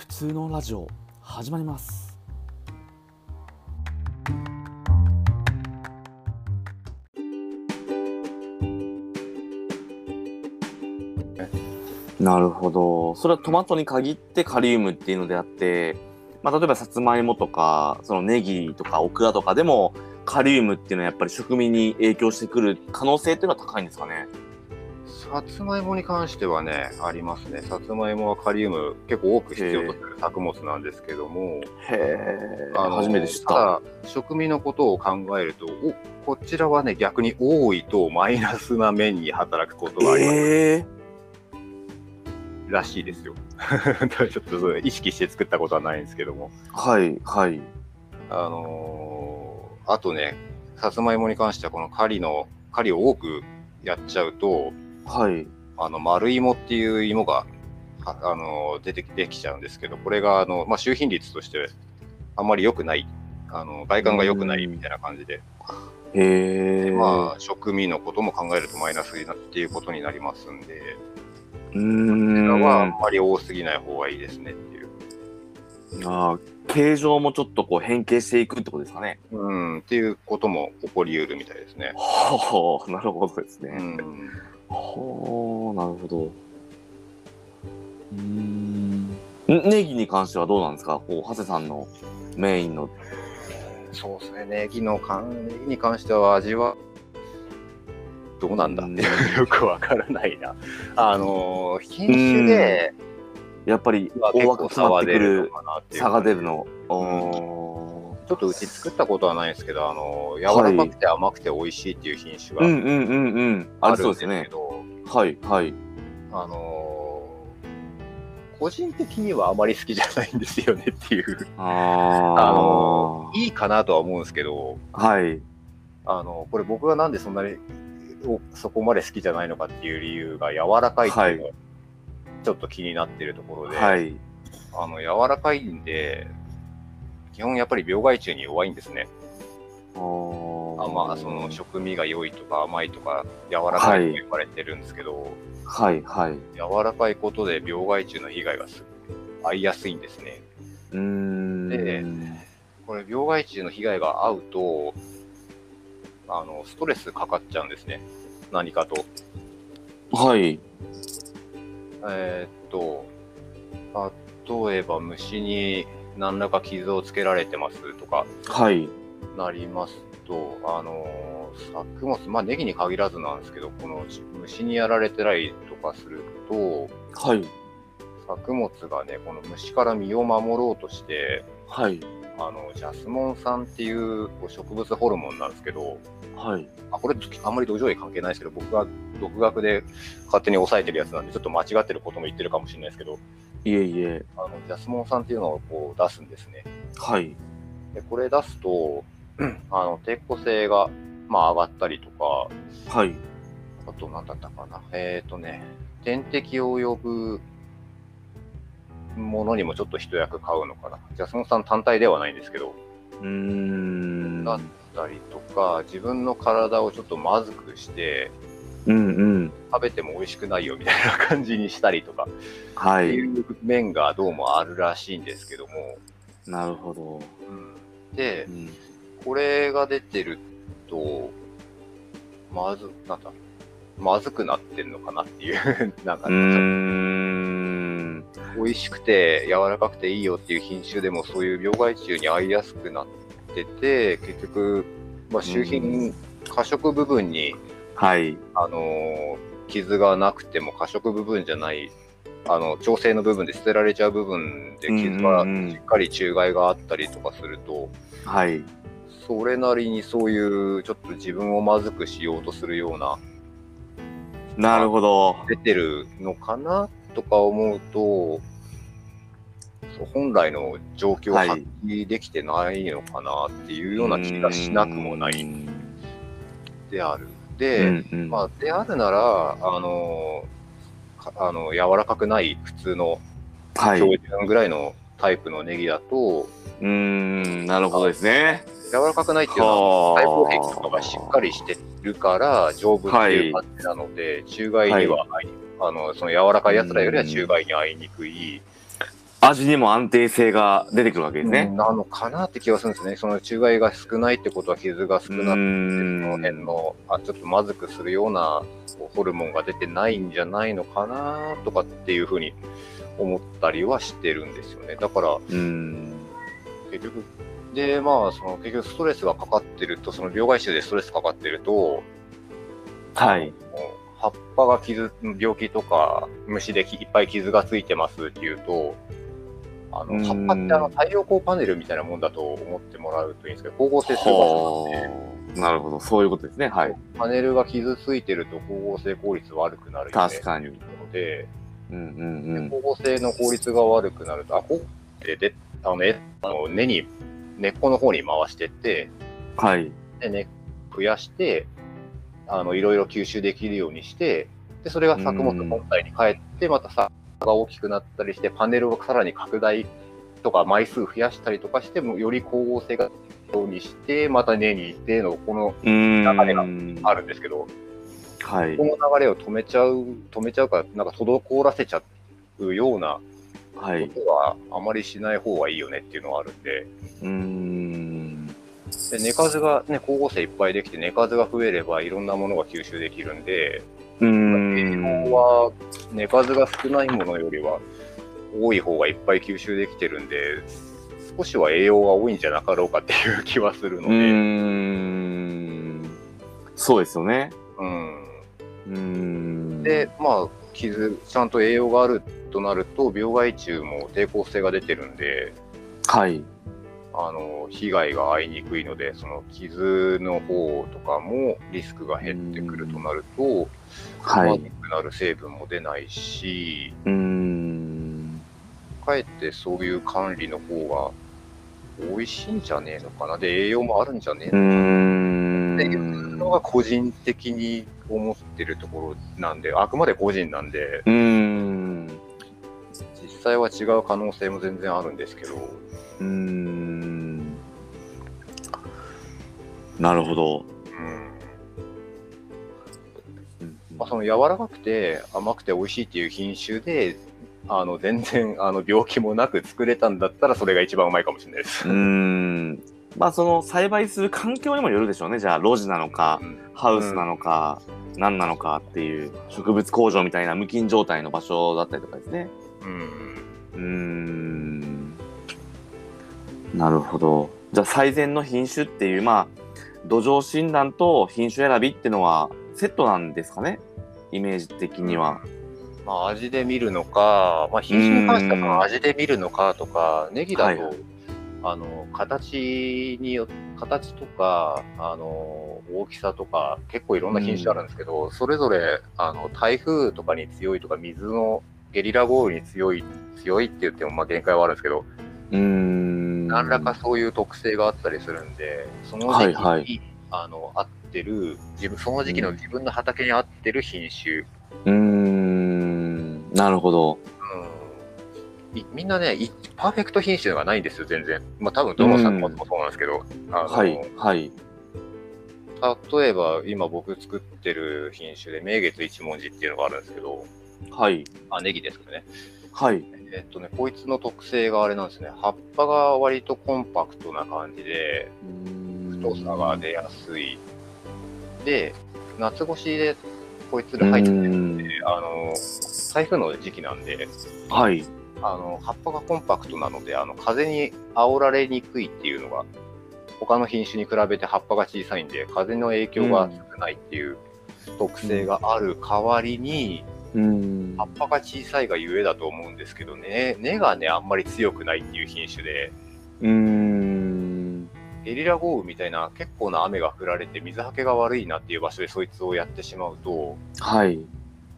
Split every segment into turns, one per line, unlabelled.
普通のラジオ始まります。なるほど。それはトマトに限ってカリウムっていうのであって、まあ、例えばさつまいもとかそのネギとかオクラとかでもカリウムっていうのはやっぱり食味に影響してくる可能性っていうのは高いんですかね？
さつまいもに関してはね、ありますね。さつまいもはカリウム結構多く必要とする作物なんですけども、
へえ
あの
初めて知った。
食味のことを考えると、おこちらはね、逆に多いとマイナスな面に働くことがあります、
ええ
らしいですよ。ちょっと意識して作ったことはないんですけども。
はいはい。
あのーあとね、さつまいもに関しては、この狩りの、狩りを多くやっちゃうと、
はい。
あの丸芋っていう芋がはあの出てきできちゃうんですけど、これがあの、まあ、収品率としてあんまり良くない、あの外観が良くないみたいな感じで、
へえ
まあ、食味のことも考えるとマイナスになっていうことになりますんで、
うー
これはあん
ん
まり多すぎない方がいいですねっていう。
あー形状もちょっとこう変形していくってことですかね。
うん、っていうことも起こり得るみたいですね。
はあ、なるほどですね。
うん、
はあ、なるほど。うーん。んネギに関してはどうなんですか？こう、長谷さんのメインの。
そうですね、ネギの関ネギに関しては味はどうなんだ？ってよくわからないな。あの品種で、
やっぱり
は
大枠詰まってくる差が出るの。お
ちょっとうち作ったことはないんですけど、あの柔らかくて甘くて美味しいっていう品種
ーうん
が
うんうんうん。あ
あるんですす
りそうでね
け。ど、
はいはい。
あの個人的にはあまり好きじゃないんですよねっていう、
あ
あのいいかなとは思うんですけど、
あ。はい。
あのこれ僕がなんでそんなにおそこまで好きじゃないのかっていう理由が柔らかいっていうのがちょっと気になってるところで、
はい。
あの柔らかいんで、基本やっぱり病害虫に弱いんですね。
あ
あまあ、その食味が良いとか甘いとか柔らかいと言われてるんですけど、
はいはい。
柔らかいことで病害虫の被害がす合いやすいんですね。
うーん。
でこれ病害虫の被害が合うと、あのストレスかかっちゃうんですね。何かと。
はい。
えーっと、例えば虫に何らか傷をつけられてますとか
はい。
なりますと、あの作物、まあネギに限らずなんですけど、この虫にやられてたりとかすると、
はい。
作物がね、この虫から身を守ろうとして、
はい。
あのジャスモン酸っていう植物ホルモンなんですけど、
はい。
あこれあんまり土壌に関係ないですけど、僕が独学で勝手に抑えてるやつなんで、ちょっと間違ってることも言ってるかもしれないですけど、
いえいえ。
あのジャスモン酸っていうのをこう出すんですね。
はい。
でこれ出すと、あの抵抗性が、まあ、上がったりとか、
はい。
あと何だったかな、えっ、とね、天敵を呼ぶものにもちょっと一役買うのかな。ジャスモン酸単体ではないんですけど、
うーん。
だったりとか、自分の体をちょっとまずくして、
うんうん。
食べても美味しくないよみたいな感じにしたりとか、
はい。
っていう面がどうもあるらしいんですけども、
なるほど。
うん、で
う、ん。
これが出てると、まず、なんだ、まずくなってるのかなっていう、なんか、
うーん。
美味しくて柔らかくていいよっていう品種でもそういう病害虫に合いやすくなってて、結局、まあ、周
う
辺、過食部分に、
はい。
あのー傷がなくても過食部分じゃない、あの、調整の部分で捨てられちゃう部分で傷がしっかり虫害があったりとかすると、
はい。
それなりにそういうちょっと自分をまずくしようとするような
なるほど。
出てるのかなとか思うと本来の状況を
はい
発揮できてないのかなっていうような気がしなくもないである。で、
うんうん
まあ、であるならあのかあの柔らかくない普通の
はい。
標準ぐらいのタイプのネギだと、
うーん、なるほどですね。
柔らかくないっていうのは細胞壁とかがしっか
り。
りしてるから丈夫っていう感じなので、虫害には、あのその柔らかいやつらよりは虫害に遭いにくい、
味にも安定性が出てくるわけですね。
なのかなって気がするんですね。その違いが少ないってことは傷が少なくて、その辺のあちょっとまずくするようなホルモンが出てないんじゃないのかなとかっていうふうに思ったりはしてるんですよね。だから、
うん
結局、で、まあ、その結局ストレスがかかってると、その病害虫でストレスかかってると、
はい。
葉っぱが傷、病気とか虫でいっぱい傷がついてますっていうと、あの葉っぱってあの太陽光パネルみたいなもんだと思ってもらうといいんですけど、光合成する場所なんで、
なるほど、そういうことですね。はい。
パネルが傷ついてると光合成効率悪くなるよね
確かに
ので、
うんうんうん。
光合成の効率が悪くなると、あ、こうでであのえあの根に、根っこの方に回してって、
はい。
で根増やして、あのいろいろ吸収できるようにして、でそれが作物本体に帰って、またさが大きくなったりして、パネルをさらに拡大とか枚数増やしたりとかしても、より光合成がようにして、また根に行っての、この。流れがあるんですけど、
はい
こ。の流れを止めちゃう、止めちゃうか、なんか滞らせちゃうような
はい。
ことはあまりしない方がいいよねっていうのがあるんで、
うーん。
で根数が、ね、光合成いっぱいできて、根数が増えればいろんなものが吸収できるんで、
うん。
養は根数が少ないものよりは多い方がいっぱい吸収できてるんで、少しは栄養が多いんじゃなかろうかっていう気はするので、
ん。そうですよね。
うん
うーん。
で、まあ、傷、ちゃんと栄養があるとなると、病害虫も抵抗性が出てるんで、
はい。
あの被害が遭いにくいので、その傷の方とかもリスクが減ってくるとなると、
はい。
まずくなる成分も出ないし、
うーん。
かえってそういう管理の方が美味しいんじゃねえのかな。で、栄養もあるんじゃねえのかな。っていう
ん。
のが個人的に思ってるところなんで、あくまで個人なんで、
うーん。
実際は違う可能性も全然あるんですけど、
うーん。なるほど。
うん
うん
まあ、その柔らかくて甘くて美味しいっていう品種で、あの全然あの病気もなく作れたんだったら、それが一番うまいかもしれないです。
うーん。まあその栽培する環境にもよるでしょうね。じゃあ路地なのか、
うん
ハウスなのか、何なのかっていう植物工場みたいな無菌状態の場所だったりとかですね。
うん
うーん。なるほど。じゃあ最善の品種っていう、まあ、土壌診断と品種選びっていうのはセットなんですかね？イメージ的には。
まあ、味で見るのか、まあ、品種に関しては味で見るのかとか、ネギだと、
はい
あの形によ形とかあの大きさとか結構いろんな品種あるんですけど、それぞれあの台風とかに強いとか水のゲリラ豪雨に強い強いって言ってもまあ限界はあるんですけど、
うーん。
何らかそういう特性があったりするんでその時期に、
はいはい
あの合ってる自分その時期の自分の畑に合ってる品種、
うーん。なるほど。
うん、いみんなねいパーフェクト品種がないんですよ全然まあ多分どの作物もそうなんですけど、
はい。はい。
例えば今僕作ってる品種で名月一文字っていうのがあるんですけど
はい。
あネギですけどね
はい。
えっとねこいつの特性があれなんですね葉っぱが割とコンパクトな感じで太さが出やすいで夏越しでこいつで入ってるんであの台風の時期なんで
はい。
あの葉っぱがコンパクトなのであの風に煽られにくいっていうのが他の品種に比べて葉っぱが小さいんで風の影響が少ないっていう特性がある代わりに、
うん
葉っぱが小さいがゆえだと思うんですけどね根がねあんまり強くないっていう品種で
うーん。
ゲリラ豪雨みたいな結構な雨が降られて水はけが悪いなっていう場所でそいつをやってしまうと
はい。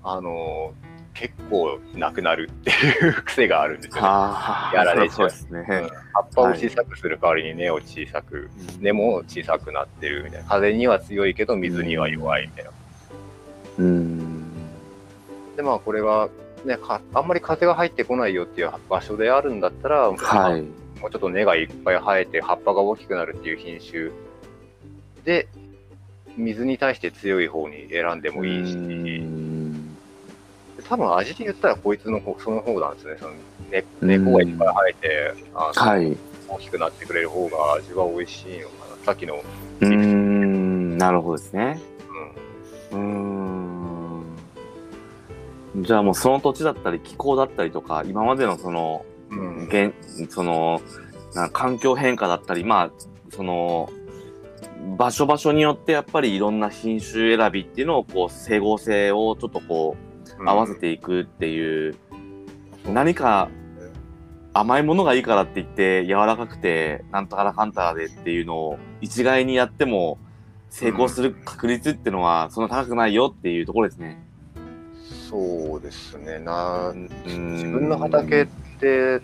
あの結構なくなるっていう癖があるんですよね。
はあ。
やられちゃう
そうですね。
うん葉っぱを小さくする代わりに根を小さく、根も小さくなってるみたいな風には強いけど水には弱いみたいな。
うーん。
でまあこれが、ね、かあんまり風が入ってこないよっていう場所であるんだったら、
はい。
もうちょっと根がいっぱい生えて葉っぱが大きくなるっていう品種で水に対して強い方に選んでもいいし、多分味で言ったらこいつの方その方なんですね。その根根っこがいっぱい生えて、あの
はい。
大きくなってくれる方が味は美味しいのかな。さっきの、
うーん、なるほどですね。
うん、
うーん。じゃあもうその土地だったり気候だったりとか、今までのその、
うん。
現そのな環境変化だったりまあその場所場所によってやっぱりいろんな品種選びっていうのをこう整合性をちょっとこう合わせていくっていう、何か甘いものがいいからって言って柔らかくてなんとからかんたらでっていうのを一概にやっても成功する確率っていうのはそんな高くないよっていうところですね。
そうですね。な
うん。
自分の畑って、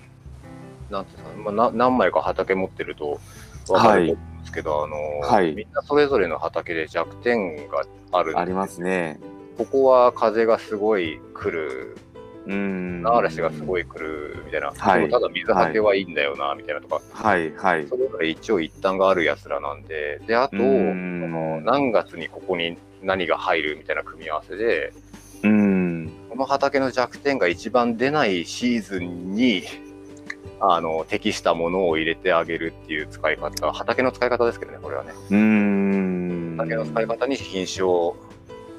なんていう何枚か畑持ってると分かると思うんですけど、あの
はい。
みんなそれぞれの畑で弱点がある
ありますね。
ここは風がすごい来る、
うん。
嵐がすごい来るみたいな、
はい。
ただ水はけはいいんだよな、みたいなとか、
はい。はい。
それぞれ一応一旦があるやつらなんで、で、あと、
う
そ
ん
の何月にここに何が入るみたいな組み合わせで、の畑の弱点が一番出ないシーズンに、あの、適したものを入れてあげるっていう使い方、畑の使い方ですけどね、これはね。
うーん。
畑の使い方に品種を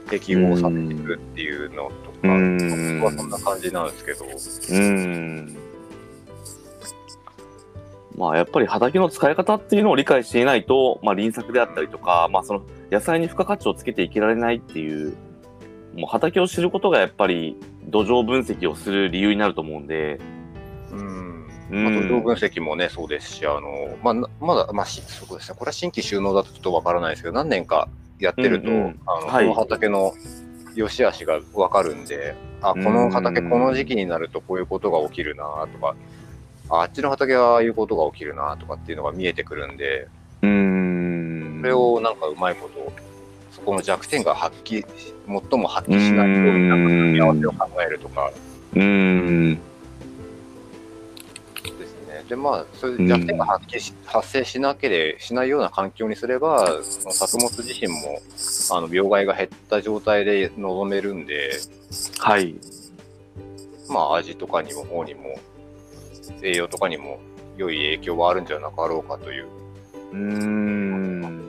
適合させていくっていうのと
う
か、
ん。
僕はそんな感じなんですけど、
うん。まあやっぱり畑の使い方っていうのを理解していないと、まあ輪作であったりとか、まあその野菜に付加価値をつけていけられないっていう、もう畑を知ることがやっぱり土壌分析をする理由になると思うんで、
うん。
うん。
あと、土壌分析もね、そうですし、あの、まあな、まだ、まあ、しそうですね、これは新規収納だとちょっとわからないですけど、何年かやってると、
うんうん。
あの、
はい。
この畑の良し悪しがわかるんで、あ、この畑
うん
この時期になるとこういうことが起きるなとか、ああっちの畑はああいうことが起きるなとかっていうのが見えてくるんで、
うーん。
それをなんかうまいこと、そこの弱点が発揮、最も発揮しないようにな組み合わせを考えるとか
うーん。
ですね。で、まあ、そういう弱点が発揮し、発生しなければ、しないような環境にすれば、その作物自身も、あの、病害が減った状態で臨めるんで、
はい。
まあ、味とかにも、方にも、栄養とかにも、良い影響はあるんじゃなかろうかという。
うーん。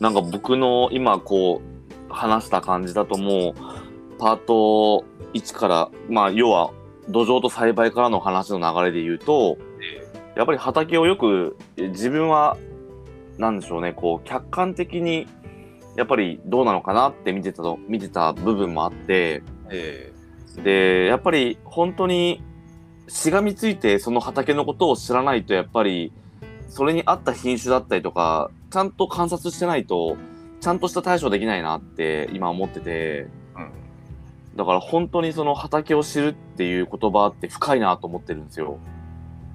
なんか僕の今こう話した感じだともうパート1からまあ要は土壌と栽培からの話の流れで言うとやっぱり畑をよくえ自分はなんでしょうねこう客観的にやっぱりどうなのかなって見てたと見てた部分もあって
え。
でやっぱり本当にしがみついてその畑のことを知らないとやっぱりそれに合った品種だったりとかちゃんと観察してないとちゃんとした対処できないなって今思ってて
うん。
だから本当にその畑を知るっていう言葉って深いなと思ってるんですよ。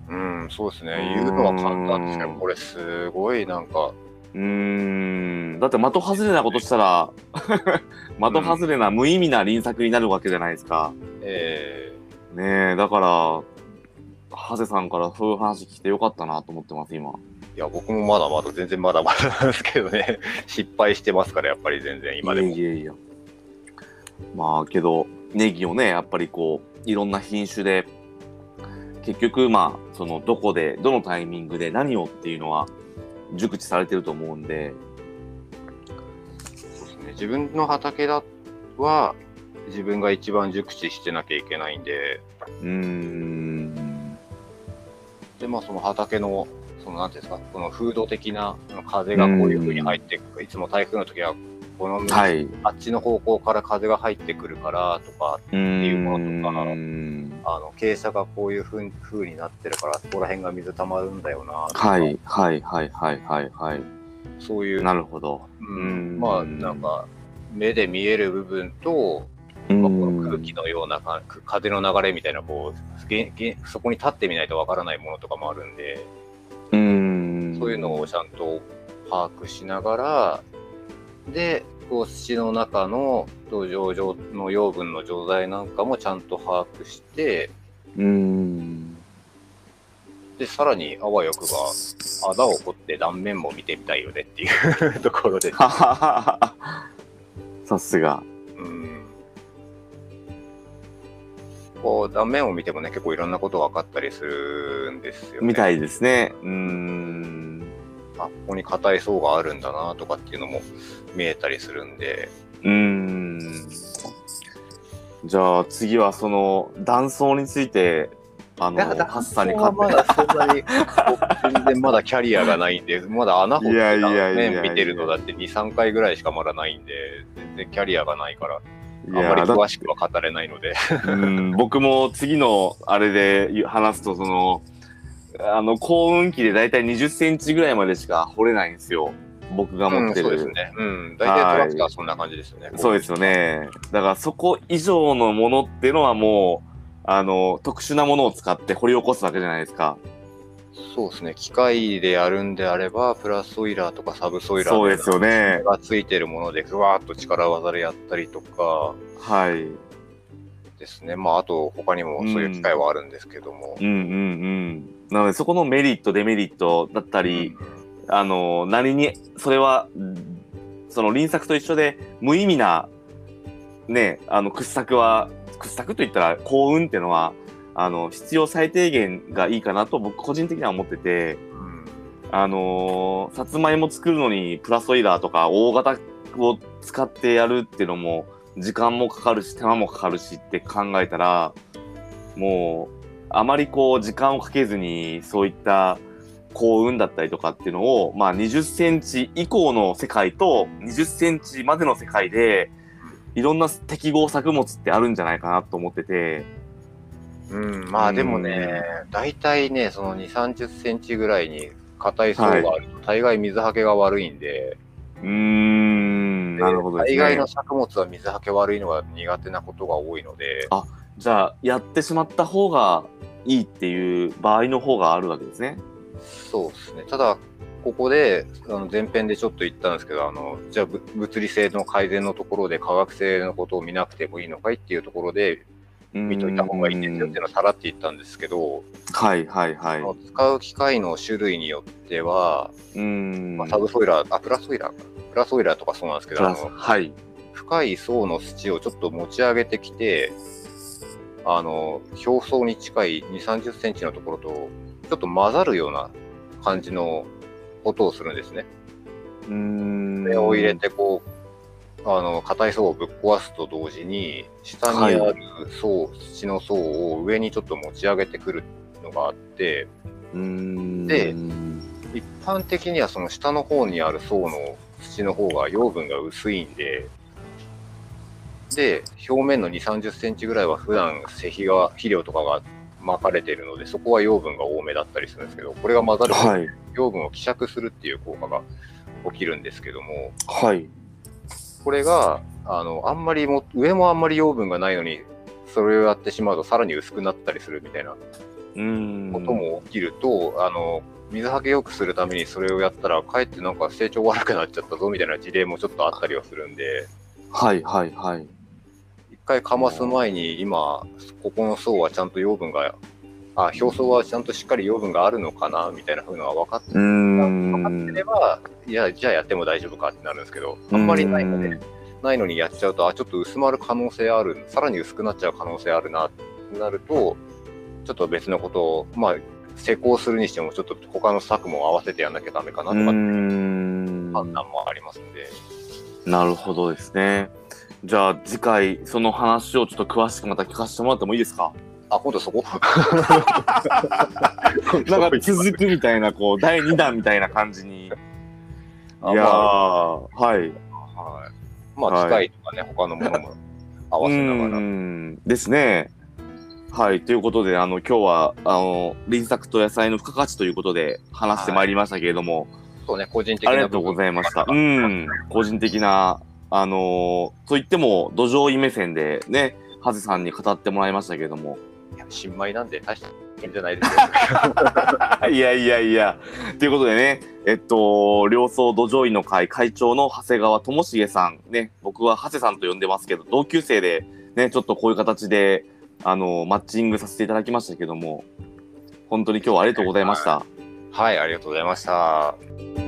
うん、そうですね。
うん
言うのは簡単ですけど、これすごいなんか、
うーんだって的外れなことしたら 的外れな無意味な輪作になるわけじゃないですか。
え
ねえだからハセさんからそういう話聞いてよかったなと思ってます今。
ーいや、僕もまだまだ、全然まだまだなんですけどね、失敗してますから、やっぱり全然今でも。
いやいやいや。まあけどネギをねやっぱりこういろんな品種で結局まあそのどこでどのタイミングで何をっていうのは熟知されてると思うんで
そうですね。自分の畑だは、自分が一番熟知してなきゃいけないんで、
うーん
で、まあ、その畑の、その、なんていうんですか、この風土的な風がこういう風に入ってくる。いつも台風の時は、この、
はい。
あっちの方向から風が入ってくるからとか、
うー
いうものとか
ん
あの、傾斜がこういう風風になってるから、そこら辺が水溜まるんだよな、とか
はいはいはいはいはいはい。
そういう、
なるほど。
うん
うん
まあ、なんか、目で見える部分と、
う
まあこの
ん
空気のようなか風の流れみたいなこうそこに立ってみないとわからないものとかもあるんで、
うん
そういうのをちゃんと把握しながらでこう土の中の土壌上の養分の状態なんかもちゃんと把握して
うん
でさらにあわよくば穴を掘って断面も見てみたいよねっていう ところで、
さすが。
うん、こう断面を見てもね、結構いろんなことが分かったりするんですよね。
みたいですね。うーん。
あここに硬い層があるんだなとかっていうのも見えたりするんで、
うーん。じゃあ次はその断層について、あの、ハッサンに
は
勝って。
まだそんなに、僕全然まだキャリアがないんで、まだ穴掘って
いやいやいやいや
断面見てるのだって2、3回ぐらいしかまだないんで、全然キャリアがないから、
い
あんまり詳しくは語れないので。
うん僕も次のあれで話すと、その、あの、幸運期でだいたい20センチぐらいまでしか掘れないんですよ。僕が持ってる。
うん、そうですね。うん。大体トラクターはそんな感じですよね。
そうですよね。だからそこ以上のものっていうのはもう、あの、特殊なものを使って掘り起こすわけじゃないですか。
そうですね。機械でやるんであれば、プラスオイラーとかサブソイラー
そうですよね。
がついてるもので、ぐわーっと力技でやったりとか
はい。
ですね。まあ、あと、他にもそういう機械はあるんですけども。
うんうんうん。なのでそこのメリット、デメリットだったり、あの、何に、それは、うんその輪作と一緒で無意味な、ね、あの、掘削は、掘削といったら幸運っていうのは、あの、必要最低限がいいかなと僕個人的には思ってて、
うん。
あのーさつまいも作るのにプラスオイラーとか大型を使ってやるっていうのも時間もかかるし手間もかかるしって考えたらもうあまりこう時間をかけずにそういった幸運だったりとかっていうのをまあ20センチ以降の世界と20センチまでの世界でいろんな適合作物ってあるんじゃないかなと思ってて。
うん、まあでもね、大体ね、その2、30センチぐらいに硬い層があると、大概水はけが悪いんで、
うーんなるほどね。
大概の作物は水はけ悪いのが苦手なことが多いので、
じゃあ、やってしまった方がいいっていう場合の方があるわけですね。
そうですね。ただ、ここで、あの前編でちょっと言ったんですけど、あの、じゃあぶ物理性の改善のところで化学性のことを見なくてもいいのかいっていうところで見といた方がいいですよっていうのはさらって言ったんですけど、
はいはいはい。
使う機械の種類によっては、
うーん。
まあ、サブソイラー、あ、プラスオイラーか。プラスオイラーとかそうなんですけど、あ。の
はい。
深い層の土をちょっと持ち上げてきて、あの、表層に近い2、30センチのところと、ちょっと混ざるような感じのことをするんですね。
うーん。
それを入れて、こう、あの、硬い層をぶっ壊すと同時に、下にある層、土の層を上にちょっと持ち上げてくるのがあって、
うーん。
で一般的にはその下の方にある層の土の方が養分が薄いんで、で、表面の2、30センチぐらいは普段石肥が、肥料とかが巻かれているので、そこは養分が多めだったりするんですけど、これが混ざると
はい。
養分を希釈するっていう効果が起きるんですけども、
はい。
これが、あの、あんまりも、上もあんまり養分がないのに、それをやってしまうとさらに薄くなったりするみたいな
うーん。
ことも起きると、あの、水はけ良くするためにそれをやったら、かえってなんか成長悪くなっちゃったぞみたいな事例もちょっとあったりはするんで、
はいはいはい。
一回かます前に今、ここの層はちゃんと養分が、あ、表層はちゃんとしっかり養分があるのかなみたいな風のが分かって。分かってれば、いや、じゃあやっても大丈夫かってなるんですけど、あんまりないので、ないのにやっちゃうと、あ、ちょっと薄まる可能性ある、さらに薄くなっちゃう可能性あるなってなると、ちょっと別のことを、まあ、施工するにしても、ちょっと他の策も合わせてやんなきゃダメかなとかって
うーん。
判断もありますので、
なるほどですね。じゃあ次回その話をちょっと詳しくまた聞かせてもらってもいいですか？
あ、今度そこ？
なんか続くみたいな、こう、第2弾みたいな感じに。い
あ
やー、
まあ
はい。
はい。まあ、機械とかね、他のものも 合わせながら。
んですね。はい。ということで、あの、今日は、あの、輪作と野菜の付加価値ということで話してまいりましたけれども、
そうね、個人的な
ありがとうございました。うん。個人的な、あのーと言っても、土壌医目線でね、ハゼさんに語ってもらいましたけれども。
いや新米なんで大したいいんじゃないですか。
いやいやいや。ということでね、えっと、両層土壌医の会会長の長谷川智重さん、ね、僕は長谷さんと呼んでますけど、同級生で、ね、ちょっとこういう形で、あの、マッチングさせていただきましたけども、本当に今日はありがとうございました。
はい、ありがとうございました。